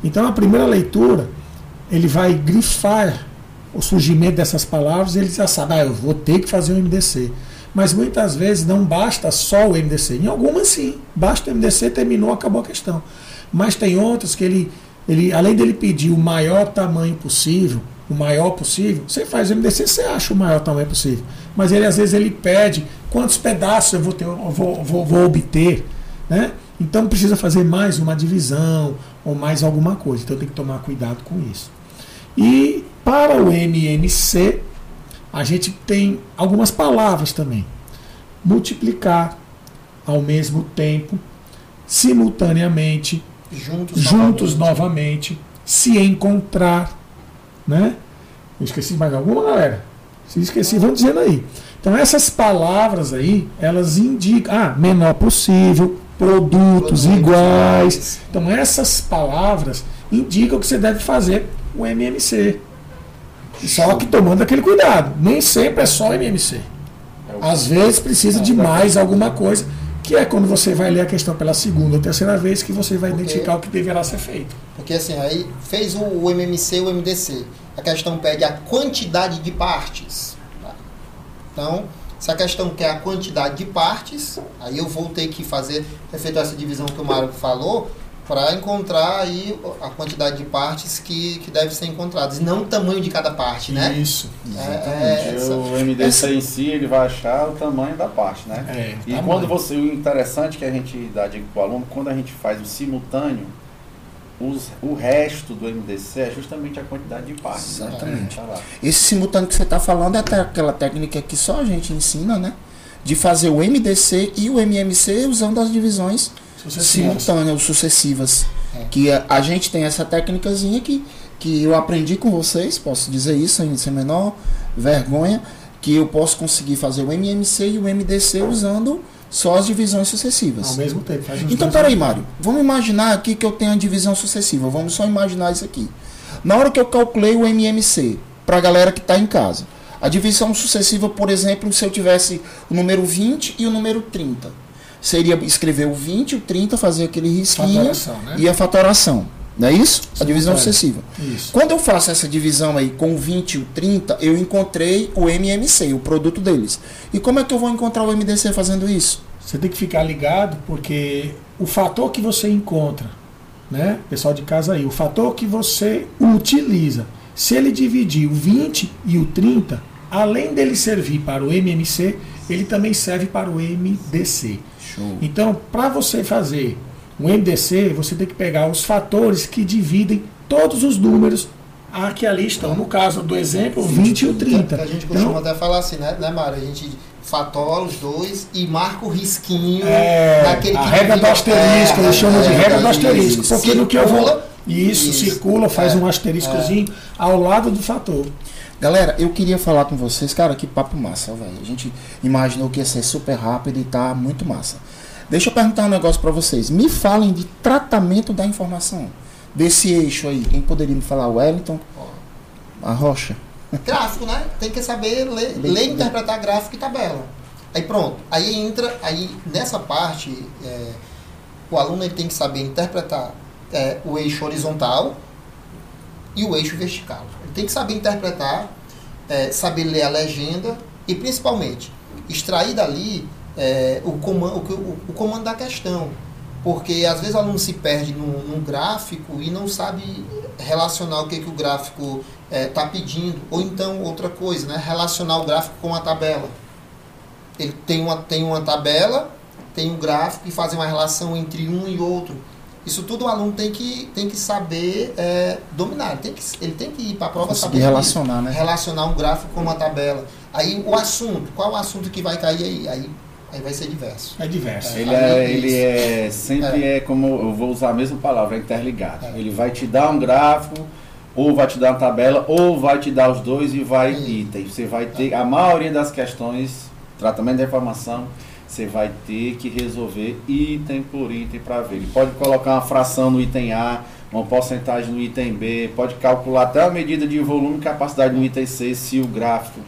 Então, a primeira leitura, ele vai grifar o surgimento dessas palavras e ele já sabe, ah, eu vou ter que fazer o MDC. Mas muitas vezes não basta só o MDC. Em algumas sim, basta o MDC, terminou, acabou a questão. Mas tem outras que ele, ele além dele pedir o maior tamanho possível, o maior possível, você faz o MDC, você acha o maior tamanho possível. Mas ele às vezes ele pede quantos pedaços eu vou, ter, eu vou, vou, vou obter. Né? Então precisa fazer mais uma divisão ou mais alguma coisa. Então tem que tomar cuidado com isso. E para o MMC, a gente tem algumas palavras também. Multiplicar ao mesmo tempo, simultaneamente, Juntos, juntos novamente. novamente, se encontrar, né? Eu esqueci mais alguma, galera? Se esqueci, vão dizendo aí. Então essas palavras aí, elas indicam, ah, menor possível, produtos Produtos iguais. Então essas palavras indicam que você deve fazer o MMC. Só que tomando aquele cuidado, nem sempre é só MMC. Às vezes precisa de mais alguma coisa, que é quando você vai ler a questão pela segunda ou terceira vez que você vai Ok. identificar o que deverá ser feito. Porque assim, aí fez o, o MMC e o MDC. A questão pede a quantidade de partes. tá? Então, se a questão quer a quantidade de partes, aí eu vou ter que fazer, ter feito essa divisão que o Mário falou, para encontrar aí a quantidade de partes que, que deve ser encontradas. E não o tamanho de cada parte, né? Isso. É, E essa- o MDC em si, ele vai achar o tamanho da parte, né? É, E tamanho. quando você, o interessante que a gente dá dica para o aluno, quando a gente faz o simultâneo, o os- o resto do MDC é justamente a quantidade de partes. né? Exatamente. Lá. Esse simultâneo que você está falando é até aquela técnica que só a gente ensina, né? De fazer o MDC e o MMC usando as divisões Sucessivas. simultâneas ou sucessivas. É. Que a, a gente tem essa técnicazinha que, que eu aprendi com vocês, posso dizer isso sem, sem menor vergonha, que eu posso conseguir fazer o MMC e o MDC usando só as divisões sucessivas. Ao mesmo tempo. Então, peraí, Mário. Vamos imaginar aqui que eu tenho a divisão sucessiva. Vamos só imaginar isso aqui. Na hora que eu calculei o MMC, para a galera que está em casa, a divisão sucessiva, por exemplo, se eu tivesse o número 20 e o número 30, seria escrever o 20 e o 30, fazer aquele risquinho né? e a fatoração. Não é isso? A divisão Simultâneo. sucessiva. Isso. Quando eu faço essa divisão aí com o 20 e o 30, eu encontrei o MMC, o produto deles. E como é que eu vou encontrar o MDC fazendo isso? Você tem que ficar ligado porque o fator que você encontra, né, pessoal de casa aí, o fator que você utiliza, se ele dividir o 20 e o 30, além dele servir para o MMC, ele também serve para o MDC. Show. Então, para você fazer um MDC, você tem que pegar os fatores que dividem todos os números aqui ali estão. No caso do exemplo, o 20 e o 30. Que a gente costuma Então, até falar assim, né, né Mário? A gente fatola os dois e marca o risquinho É, naquele a que regra do asterisco, é, eles chamam de é, regra do é, asterisco. Porque no que eu vou. Circula, Isso, Isso, circula, faz é, um asteriscozinho ao lado do fator. Galera, eu queria falar com vocês, cara, que papo massa, velho. A gente imaginou que ia ser super rápido e tá muito massa. Deixa eu perguntar um negócio pra vocês. Me falem de tratamento da informação. Desse eixo aí. Quem poderia me falar? Wellington? A Rocha? Gráfico, né? Tem que saber ler, ler e interpretar gráfico e tabela. Aí pronto. Aí entra, aí nessa parte, é, o aluno ele tem que saber interpretar é, o eixo horizontal e o eixo vertical. Tem que saber interpretar, é, saber ler a legenda e principalmente extrair dali é, o, comando, o, o- comando da questão. Porque às vezes o aluno se perde num, num gráfico e não sabe relacionar o que, que o gráfico está pedindo. Ou então, outra coisa, né? relacionar o gráfico com a tabela. Ele tem uma, tem uma tabela, tem um gráfico e fazer uma relação entre um e outro. Isso tudo o aluno tem que, tem que saber é, dominar. Ele tem que, ele tem que ir para a prova Conseguir sabendo relacionar, né? relacionar um gráfico com uma tabela. Aí o assunto, qual o assunto que vai cair aí? Aí, aí vai ser diverso. É diverso. Ele Aí é, ele é sempre é. como eu vou usar a mesma palavra, é interligado. Ele vai te dar um gráfico, ou vai te dar uma tabela, ou vai te dar os dois e vai item. Você vai ter a maioria das questões, tratamento da informação, você vai ter que resolver item por item para ver. Ele pode colocar uma fração no item A, uma porcentagem no item B, pode calcular até a medida de volume e capacidade no item C se o gráfico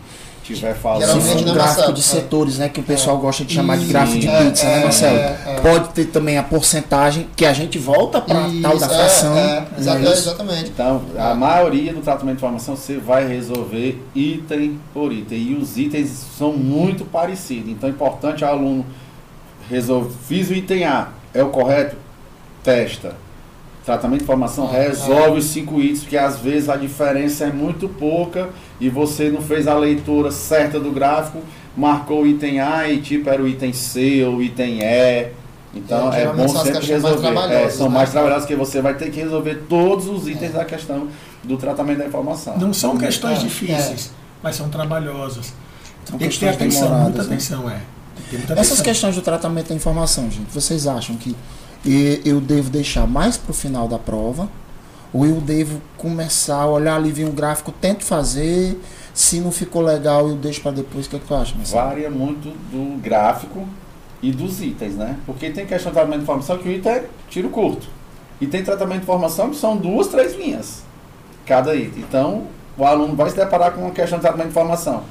tiver Se falando. for Geralmente, um né, gráfico de É. setores, né? Que o pessoal gosta de chamar de gráfico de É, pizza, né, é, Marcelo? é, é. Pode ter também a porcentagem, que a gente volta para tal da é, fração. é, não é exa- isso? exatamente. Então, a maioria do tratamento de informação você vai resolver item por item. E os itens são muito parecidos. Então é importante o aluno resolver. Fiz o item A, é o correto? Testa. Tratamento de informação Ah, resolve os cinco itens, porque às vezes a diferença é muito pouca e você não fez a leitura certa do gráfico, marcou o item A e tipo era o item C ou o item E. Então É, é, bom sempre questões mais resolver. É, são né? mais trabalhosas que você vai ter que resolver todos os itens da questão do tratamento da informação. Não são questões É, difíceis, mas são trabalhosas. São tem que ter atenção, muita né? atenção, é. Muita Essas atenção. questões do tratamento da informação, gente, vocês acham que e- eu devo deixar mais para o final da prova? Ou eu devo começar a olhar ali, ver um gráfico, tento fazer, se não ficou legal eu deixo para depois? O que, é que tu acha, Marcelo? Varia muito do gráfico e dos itens, né? Porque tem questão de tratamento de informação que o item é tiro curto. E tem tratamento de informação que são duas, três linhas cada item. Então, o aluno vai se deparar com uma questão de tratamento de informação.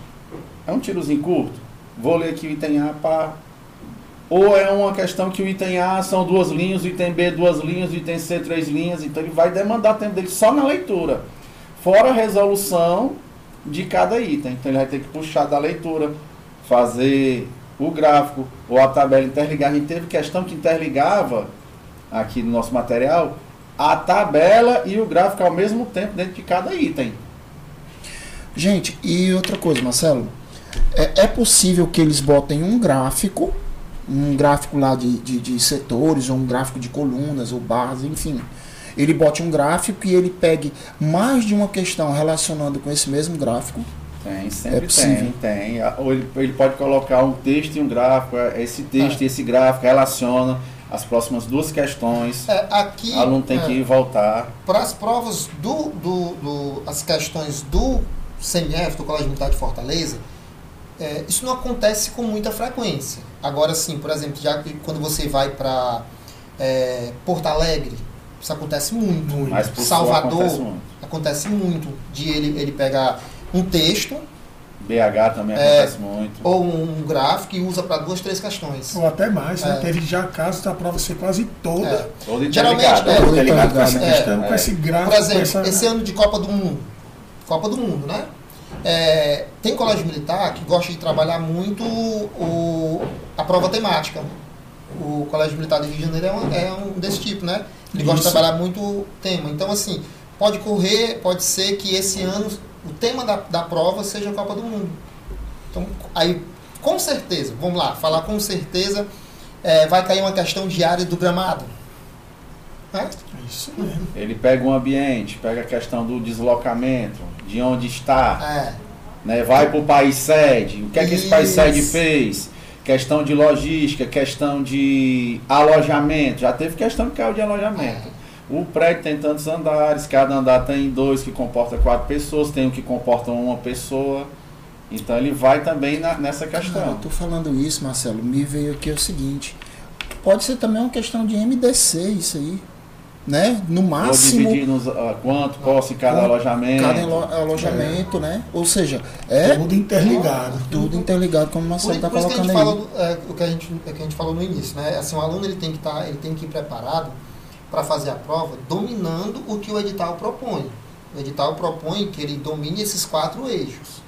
É um tirozinho curto? Vou ler aqui o item A para. Ou é uma questão que o item A são duas linhas, o item B duas linhas, o item C três linhas, então ele vai demandar tempo dele só na leitura. Fora a resolução de cada item. Então ele vai ter que puxar da leitura, fazer o gráfico ou a tabela interligar. A gente teve questão que interligava aqui no nosso material a tabela e o gráfico ao mesmo tempo dentro de cada item. Gente, e outra coisa, Marcelo, é, é possível que eles botem um gráfico, um gráfico lá de, de, de setores, ou um gráfico de colunas ou barras, enfim, ele bote um gráfico e ele pegue mais de uma questão relacionando com esse mesmo gráfico. Tem, É sempre possível. tem, tem. Ou ele, ele pode colocar um texto e um gráfico, é, esse texto e esse gráfico relaciona as próximas duas questões. É, aqui, O aluno tem é, que voltar. para as provas do, do, do- as questões do CMF, do Colégio Militar de Fortaleza, é, isso não acontece com muita frequência. Agora sim, por exemplo, já que quando você vai para Porto Alegre, isso acontece muito. Muito. Salvador acontece muito. acontece muito de ele, ele pegar um texto BH também É. acontece muito. ou um gráfico e usa para duas, três questões. Ou até mais, né? É. Teve já casos da prova ser quase toda. É. Geralmente, é, todo todo interligado com essa questão, é, com esse gráfico. Por exemplo, essa... esse ano de Copa do Mundo, Copa do Mundo, né? É, tem colégio militar que gosta de trabalhar muito o, a prova temática. O Colégio Militar do Rio de Janeiro é um, é um desse tipo, né? Ele gosta de Isso. trabalhar muito o tema. Então, assim, pode correr, pode ser que esse ano o tema da, da prova seja a Copa do Mundo. Então, aí, com certeza, vamos lá, falar com certeza, é, vai cair uma questão diária do gramado. Né? Isso mesmo. Ele pega o ambiente, pega a questão do deslocamento, de onde está, É. né? vai para o país sede, o que é que esse país sede fez, questão de logística, questão de alojamento, já teve questão que caiu de alojamento. O prédio tem tantos andares, cada andar tem dois que comporta quatro pessoas, tem um que comporta uma pessoa. Então ele vai também na- nessa Cara, eu questão. tô falando isso, Marcelo, me veio aqui o seguinte. Pode ser também uma questão de MDC isso aí. Né? No máximo, dividir nos, ah, quanto possa em cada alojamento. cada alo- alojamento, né? Ou seja, é Tudo interligado. tudo interligado, como o Marcelo tá por isso que a gente colocando aí. falou, é, o que a gente, é que a gente falou no início, né? Assim, o aluno ele tem que estar, ele tem que ir preparado para fazer a prova, dominando o que o edital propõe. O edital propõe que ele domine esses quatro eixos.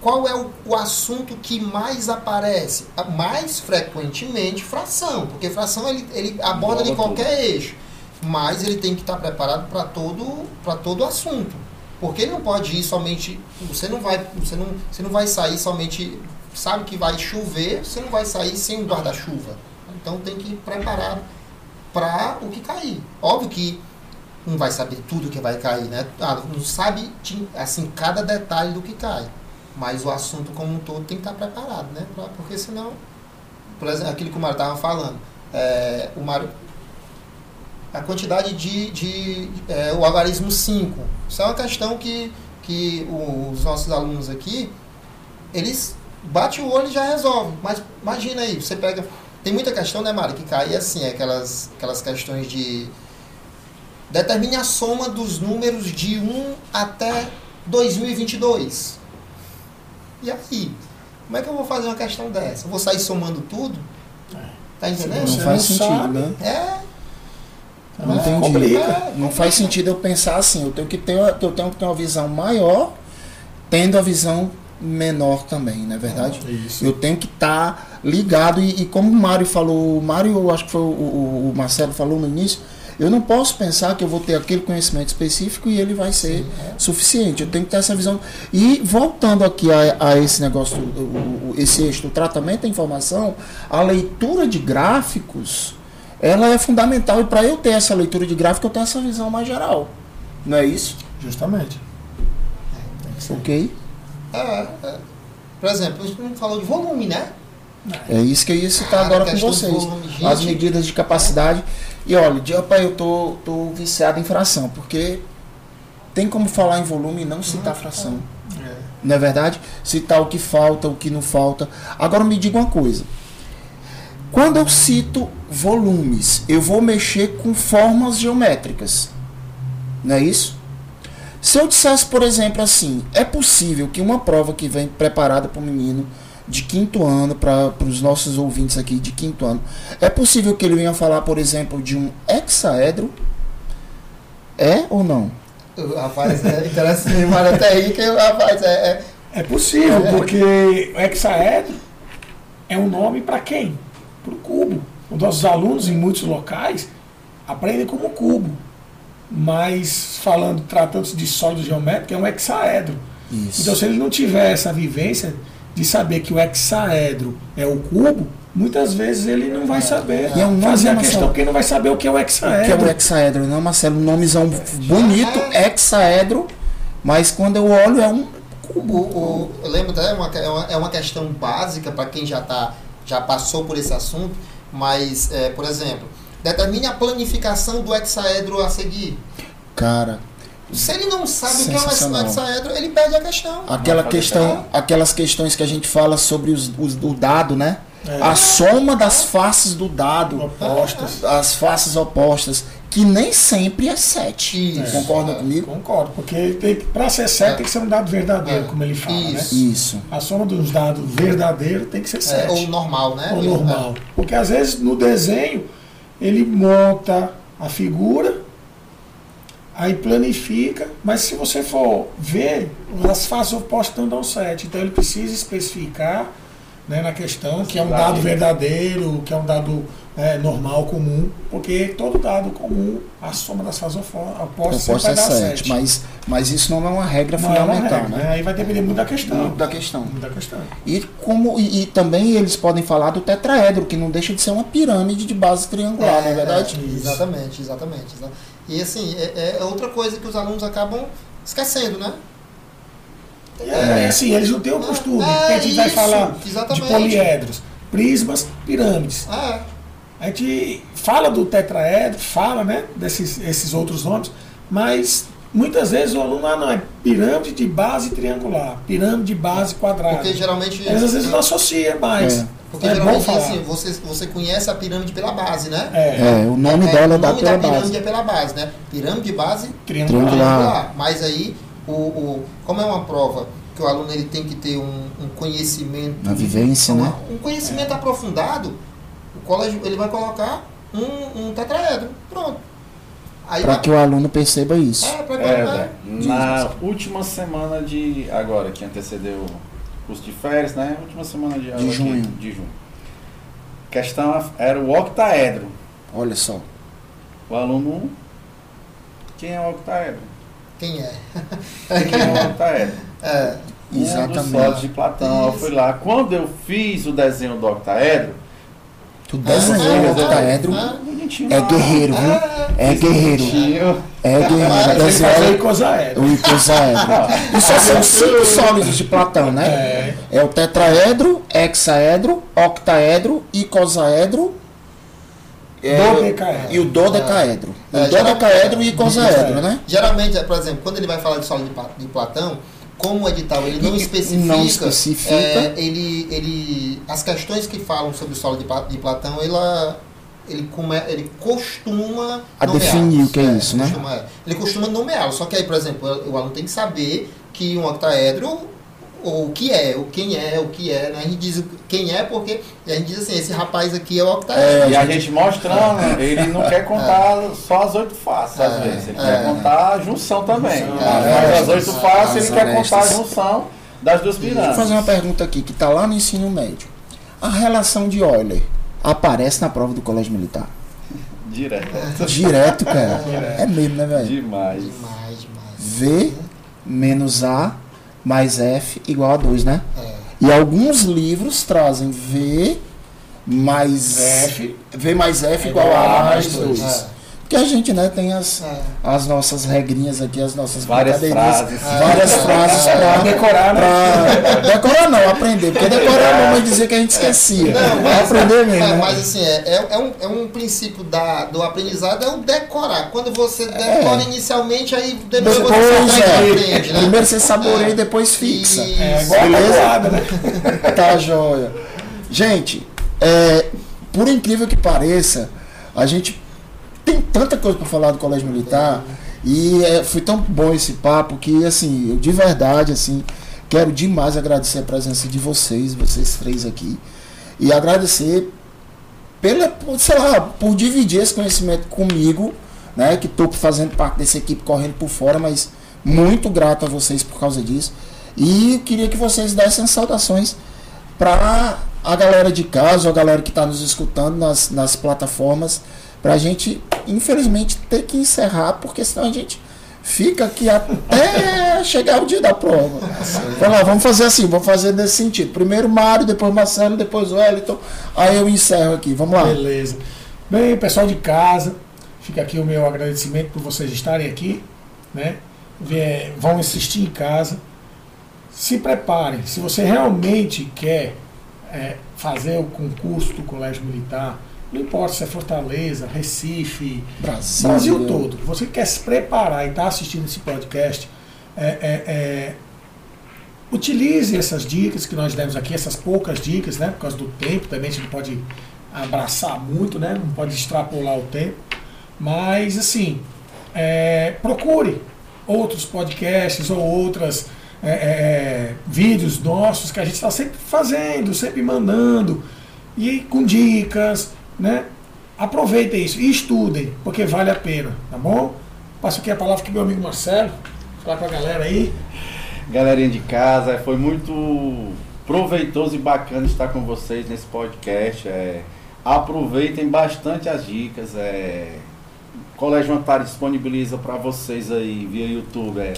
Qual é o, o assunto que mais aparece? Mais frequentemente, fração, porque fração ele, ele aborda de Engloba qualquer eixo, mas ele tem que estar preparado para todo para todo assunto. Porque ele não pode ir somente, você não vai, você não, você não vai sair somente, sabe que vai chover, você não vai sair sem guarda-chuva. Então tem que ir preparado para o que cair. Óbvio que não vai saber tudo que vai cair, né? Ah, não sabe assim cada detalhe do que cai. Mas o assunto como um todo tem que estar preparado, né? Porque senão, por exemplo, aquilo que o Mário estava falando, é, o Mário, a quantidade de, de é, o algarismo 5, isso é uma questão que, que os nossos alunos aqui, eles bate o olho e já resolve. Mas imagina aí, você pega. Tem muita questão, né, Mário, que cai assim, aquelas, aquelas questões de. Determine a soma dos números de 1 até 2022. E aí? Como é que eu vou fazer uma questão dessa? Eu vou sair somando tudo? Tá entendendo? Não faz sentido, né? É, Não É, entendi. complica. É, Não faz sentido eu pensar assim, eu tenho que ter, eu tenho que ter uma visão maior, tendo a visão menor também, não é verdade? Isso. Eu tenho que estar ligado e, e como o Mário falou, o Mário, eu acho que foi o, o- o Marcelo falou no início, eu não posso pensar que eu vou ter aquele conhecimento específico e ele vai ser suficiente. Eu tenho que ter essa visão. E voltando aqui a, a esse negócio, o- esse eixo do tratamento da informação, a leitura de gráficos, ela é fundamental. E para eu ter essa leitura de gráfico, eu tenho essa visão mais geral. Não é isso? Justamente. Ok? é, é. Por exemplo, a gente falou de volume, né? É isso que eu ia citar Ah, agora com vocês. volume. As medidas de capacidade. E olha, de rapaz, eu tô, tô viciado em fração, porque tem como falar em volume e não citar fração. É. Não é verdade? Citar o que falta, o que não falta. Agora me diga uma coisa. Quando eu cito volumes, eu vou mexer com formas geométricas. Não é isso? Se eu dissesse, por exemplo, assim, é possível que uma prova que vem preparada para o menino de quinto ano, para os nossos ouvintes aqui de quinto ano, é possível que ele venha falar, por exemplo, de um hexaedro? É ou não? Rapaz, é interessante, mas até aí que, rapaz, é, é, É possível, porque o hexaedro é um nome para quem? Para o cubo. Os nossos alunos, em muitos locais, aprendem como cubo. Mas, falando, tratando-se de sólido geométrico, é um hexaedro. Isso. Então, se ele não tiver essa vivência de saber que o hexaedro é o cubo, muitas vezes ele não vai saber é um nome, fazer né, a questão, porque não vai saber o que é o que é hexaedro. o hexaedro, não, Marcelo? Um nomezão bonito, hexaedro, mas quando eu olho é um O, o, eu lembro até, é uma, é uma, é uma questão básica para quem já, tá, já passou por esse assunto, mas, é, por exemplo, determine a planificação do hexaedro a seguir. cara. Se ele não sabe o que é um hexaedro, ele perde a questão. Aquela questão, aquelas questões que a gente fala sobre os, os- o dado, né? É. A soma das faces do dado, Opostas. as faces opostas, que nem sempre é 7. Isso. Concordam É. comigo? Concordo, porque para ser certo tem que ser um dado verdadeiro, É. como ele fala, né? Isso. Isso. A soma dos dados verdadeiros tem que ser É, 7. ou normal, né? ou normal. Porque às vezes no desenho ele monta a figura, aí planifica, mas se você for ver, as faces opostas não dão 7. Então ele precisa especificar né, na questão que é um dado verdadeiro, que é um dado é, normal, comum, porque todo dado comum, a soma das fases opostas vai é dar 7, 7. mas, mas isso não é uma regra Não é uma fundamental, regra, né? né? Aí vai depender muito da questão. Muito da questão. Muito da questão. E, como, e, e também eles podem falar do tetraedro, que não deixa de ser uma pirâmide de base triangular, não é verdade? é, exatamente, exatamente. exa- E assim, é, é outra coisa que os alunos acabam esquecendo, né? É, é assim, eles não têm o costume. É, porque a gente vai isso, falar de exatamente. poliedros, prismas, pirâmides. É, A gente fala do tetraedro, fala né, desses esses outros nomes, mas muitas vezes o aluno, ah, não, é pirâmide de base triangular, pirâmide de base quadrada. porque geralmente. Eles às vezes não associa mais. É. Porque é geralmente falar. assim, você, você conhece a pirâmide pela base, né? É, É, o nome É, dela o dá nome pela da pirâmide base. é pela base, né? Pirâmide de base. Triangular. triangular. Mas aí, o, o, como é uma prova que o aluno ele tem que ter um, um conhecimento. Na vivência, uma- né? Um conhecimento aprofundado, o colégio ele vai colocar um, um tetraedro. Pronto. Para que o aluno perceba isso. É, pra É, vai- Zé, na última semana de. Agora, que antecedeu o curso de férias, né? Última semana de, aqui, junho. de junho. Questão era o octaedro. Olha só. O aluno. Quem é o octaedro? Quem é? Quem é o octaedro? É. Um dos Exatamente. sólidos de Platão. Eu Isso. fui lá. Quando eu fiz o desenho do octaedro, Tu desenhou o octaedro. Ah. É guerreiro, viu? É guerreiro. É guerreiro. Que fazer o Desenhou icosaedro. o icosaedro. Isso são cinco sólidos de Platão, né? É. É o tetraedro, hexaedro, octaedro, icosaedro é, Dodecaedro. e o dodecaedro. É, O dodecaedro e geral- icosaedro, né? Geralmente, por exemplo, quando ele vai falar de sólido de Platão, como o edital ele não E- especifica, não especifica. é, ele, ele, as questões que falam sobre o sólido de, de Platão, ela, ele, come, ele costuma A definir o que é isso, né? costuma- é. Ele costuma nomeá-lo, só que aí, por exemplo, o aluno tem que saber que um octaedro ou o que é, o quem é, o que é, né? A gente diz quem é porque a gente diz assim, esse rapaz aqui é o octaedro. E a gente mostrando, ele não quer contar só as oito faces, às É, vezes. Ele é. quer contar a junção também. Mas É, as oito faces, ele quer contar a junção das duas Deixa eu fazer pirâmides. uma pergunta aqui, que está lá no ensino médio. A relação de Euler aparece na prova do colégio militar? Direto. Direto, cara. É mesmo, né, velho? Demais. Demais, demais. V menos A mais F igual a 2, né? É. E alguns livros trazem V mais F. V mais F É igual igual a a mais mais 2. É. Porque a gente, né, tem as, É. as nossas regrinhas aqui, as nossas Várias frases. várias frases pra Decorar, né? pra- decorar não, aprender. Porque decorar a mamãe dizia que a gente esquecia. Não, Vai aprender mesmo. É, né? mas assim, é, é, é um, é um princípio da, do aprendizado, é o decorar. Quando você decora inicialmente, aí depois, É. Depois, você aprende, é. aprende, né? Primeiro você saboreia e depois fixa. Isso. É igual a Beleza? né? Tá joia. Gente, é, por incrível que pareça, a gente tem tanta coisa para falar do Colégio Militar e é, foi tão bom esse papo que, assim, eu de verdade, assim, quero demais agradecer a presença de vocês, vocês três aqui, e agradecer pela, sei lá, por dividir esse conhecimento comigo, né, que estou fazendo parte dessa equipe correndo por fora, mas muito grato a vocês por causa disso. E queria que vocês dessem saudações para a galera de casa, a galera que está nos escutando nas, nas plataformas, para a gente, infelizmente, ter que encerrar, porque senão a gente fica aqui até chegar o dia da prova. Vamos fazer assim, vamos fazer nesse sentido. Primeiro Mário, depois Marcelo, depois Wellington. Aí eu encerro aqui. Vamos lá. Beleza. Bem, pessoal de casa, fica aqui o meu agradecimento por vocês estarem aqui, né? Vão assistir em casa. Se preparem. Se você realmente quer é, fazer o concurso do Colégio Militar, não importa se é Fortaleza, Recife, Brasil, Brasil todo. Você quer se preparar e está assistindo esse podcast, é, é, é, utilize essas dicas que nós demos aqui, essas poucas dicas, né? Por causa do tempo também, a gente não pode abraçar muito, né? Não pode extrapolar o tempo. Mas assim, é, procure outros podcasts ou outras é, é, vídeos nossos que a gente está sempre fazendo, sempre mandando e com dicas, né? Aproveitem isso e estudem, porque vale a pena, tá bom? Passo aqui a palavra para meu amigo Marcelo, falar com a galera aí. Galerinha de casa, foi muito proveitoso e bacana estar com vocês nesse podcast. É, aproveitem bastante as dicas. É, o Colégio Antares disponibiliza para vocês aí via YouTube é,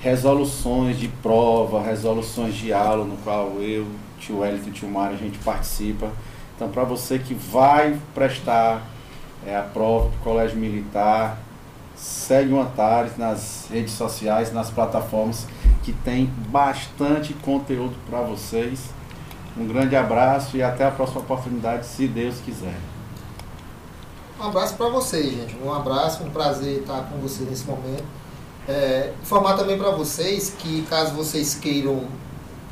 resoluções de prova, resoluções de aula, no qual eu, tio Wellington e tio Mário, a gente participa. Então, para você que vai prestar é, a prova do Colégio Militar, segue o Antares nas redes sociais, nas plataformas, que tem bastante conteúdo para vocês. Um grande abraço e até a próxima oportunidade, se Deus quiser. Um abraço para vocês, gente. Um abraço, um prazer estar com vocês nesse momento. É, informar também para vocês que caso vocês queiram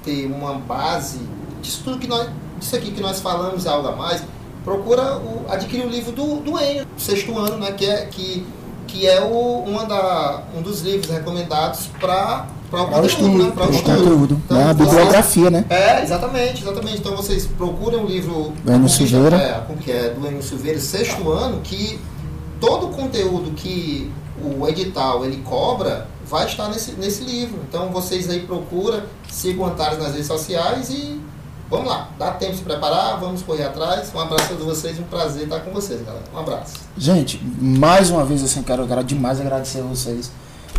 ter uma base disso tudo que nós, isso aqui que nós falamos, algo a mais, procura o, adquirir o livro do, do Enio, sexto ano, né, que é, que, que é o, uma da, um dos livros recomendados para para o conteúdo, estudo, né? Para o estudo. Conteúdo. Então, é a bibliografia, né? É, exatamente, exatamente. Então vocês procuram o livro do Enio Silveira, é, que é do Enio Silveira, sexto ano, que todo o conteúdo que o edital ele cobra vai estar nesse, nesse livro. Então vocês aí procuram, sigam o Antares nas redes sociais e Vamos lá, dá tempo de se preparar, vamos correr atrás. Um abraço a todos vocês, um prazer estar com vocês, galera. Um abraço. Gente, mais uma vez assim, quero, demais agradecer a vocês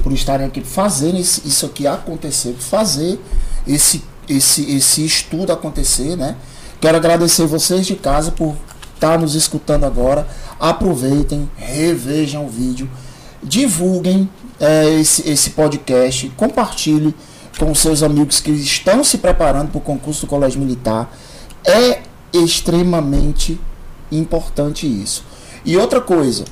por estarem aqui, fazendo isso aqui acontecer, fazer esse, esse, esse estudo acontecer, né? Quero agradecer vocês de casa por estar nos escutando agora. Aproveitem, revejam o vídeo, divulguem é, esse, esse podcast, compartilhe com seus amigos que estão se preparando para o concurso do Colégio Militar. É extremamente importante isso. E outra coisa,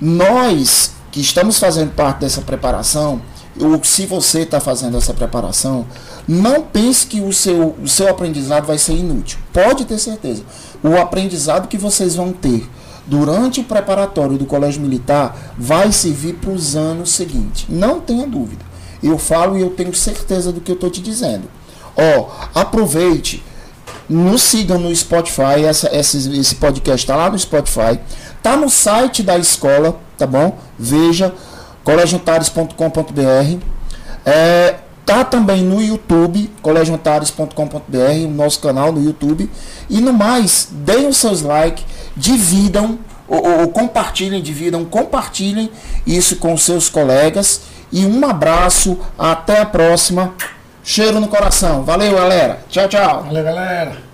nós que estamos fazendo parte dessa preparação, ou se você está fazendo essa preparação, não pense que o seu, o seu aprendizado vai ser inútil. Pode ter certeza. O aprendizado que vocês vão ter durante o preparatório do Colégio Militar vai servir para os anos seguintes. Não tenha dúvida. Eu falo e eu tenho certeza do que eu estou te dizendo. Ó, aproveite, nos sigam no Spotify, essa, esse, esse podcast está lá no Spotify, tá no site da escola, tá bom? Veja, colegioantares.com.br. É, tá também no YouTube, colegioantares.com.br, o nosso canal no YouTube. E no mais, deem os seus likes, dividam, ou, ou compartilhem, dividam, compartilhem isso com seus colegas e um abraço, até a próxima. Cheiro no coração. Valeu, galera. Tchau, tchau. Valeu, galera.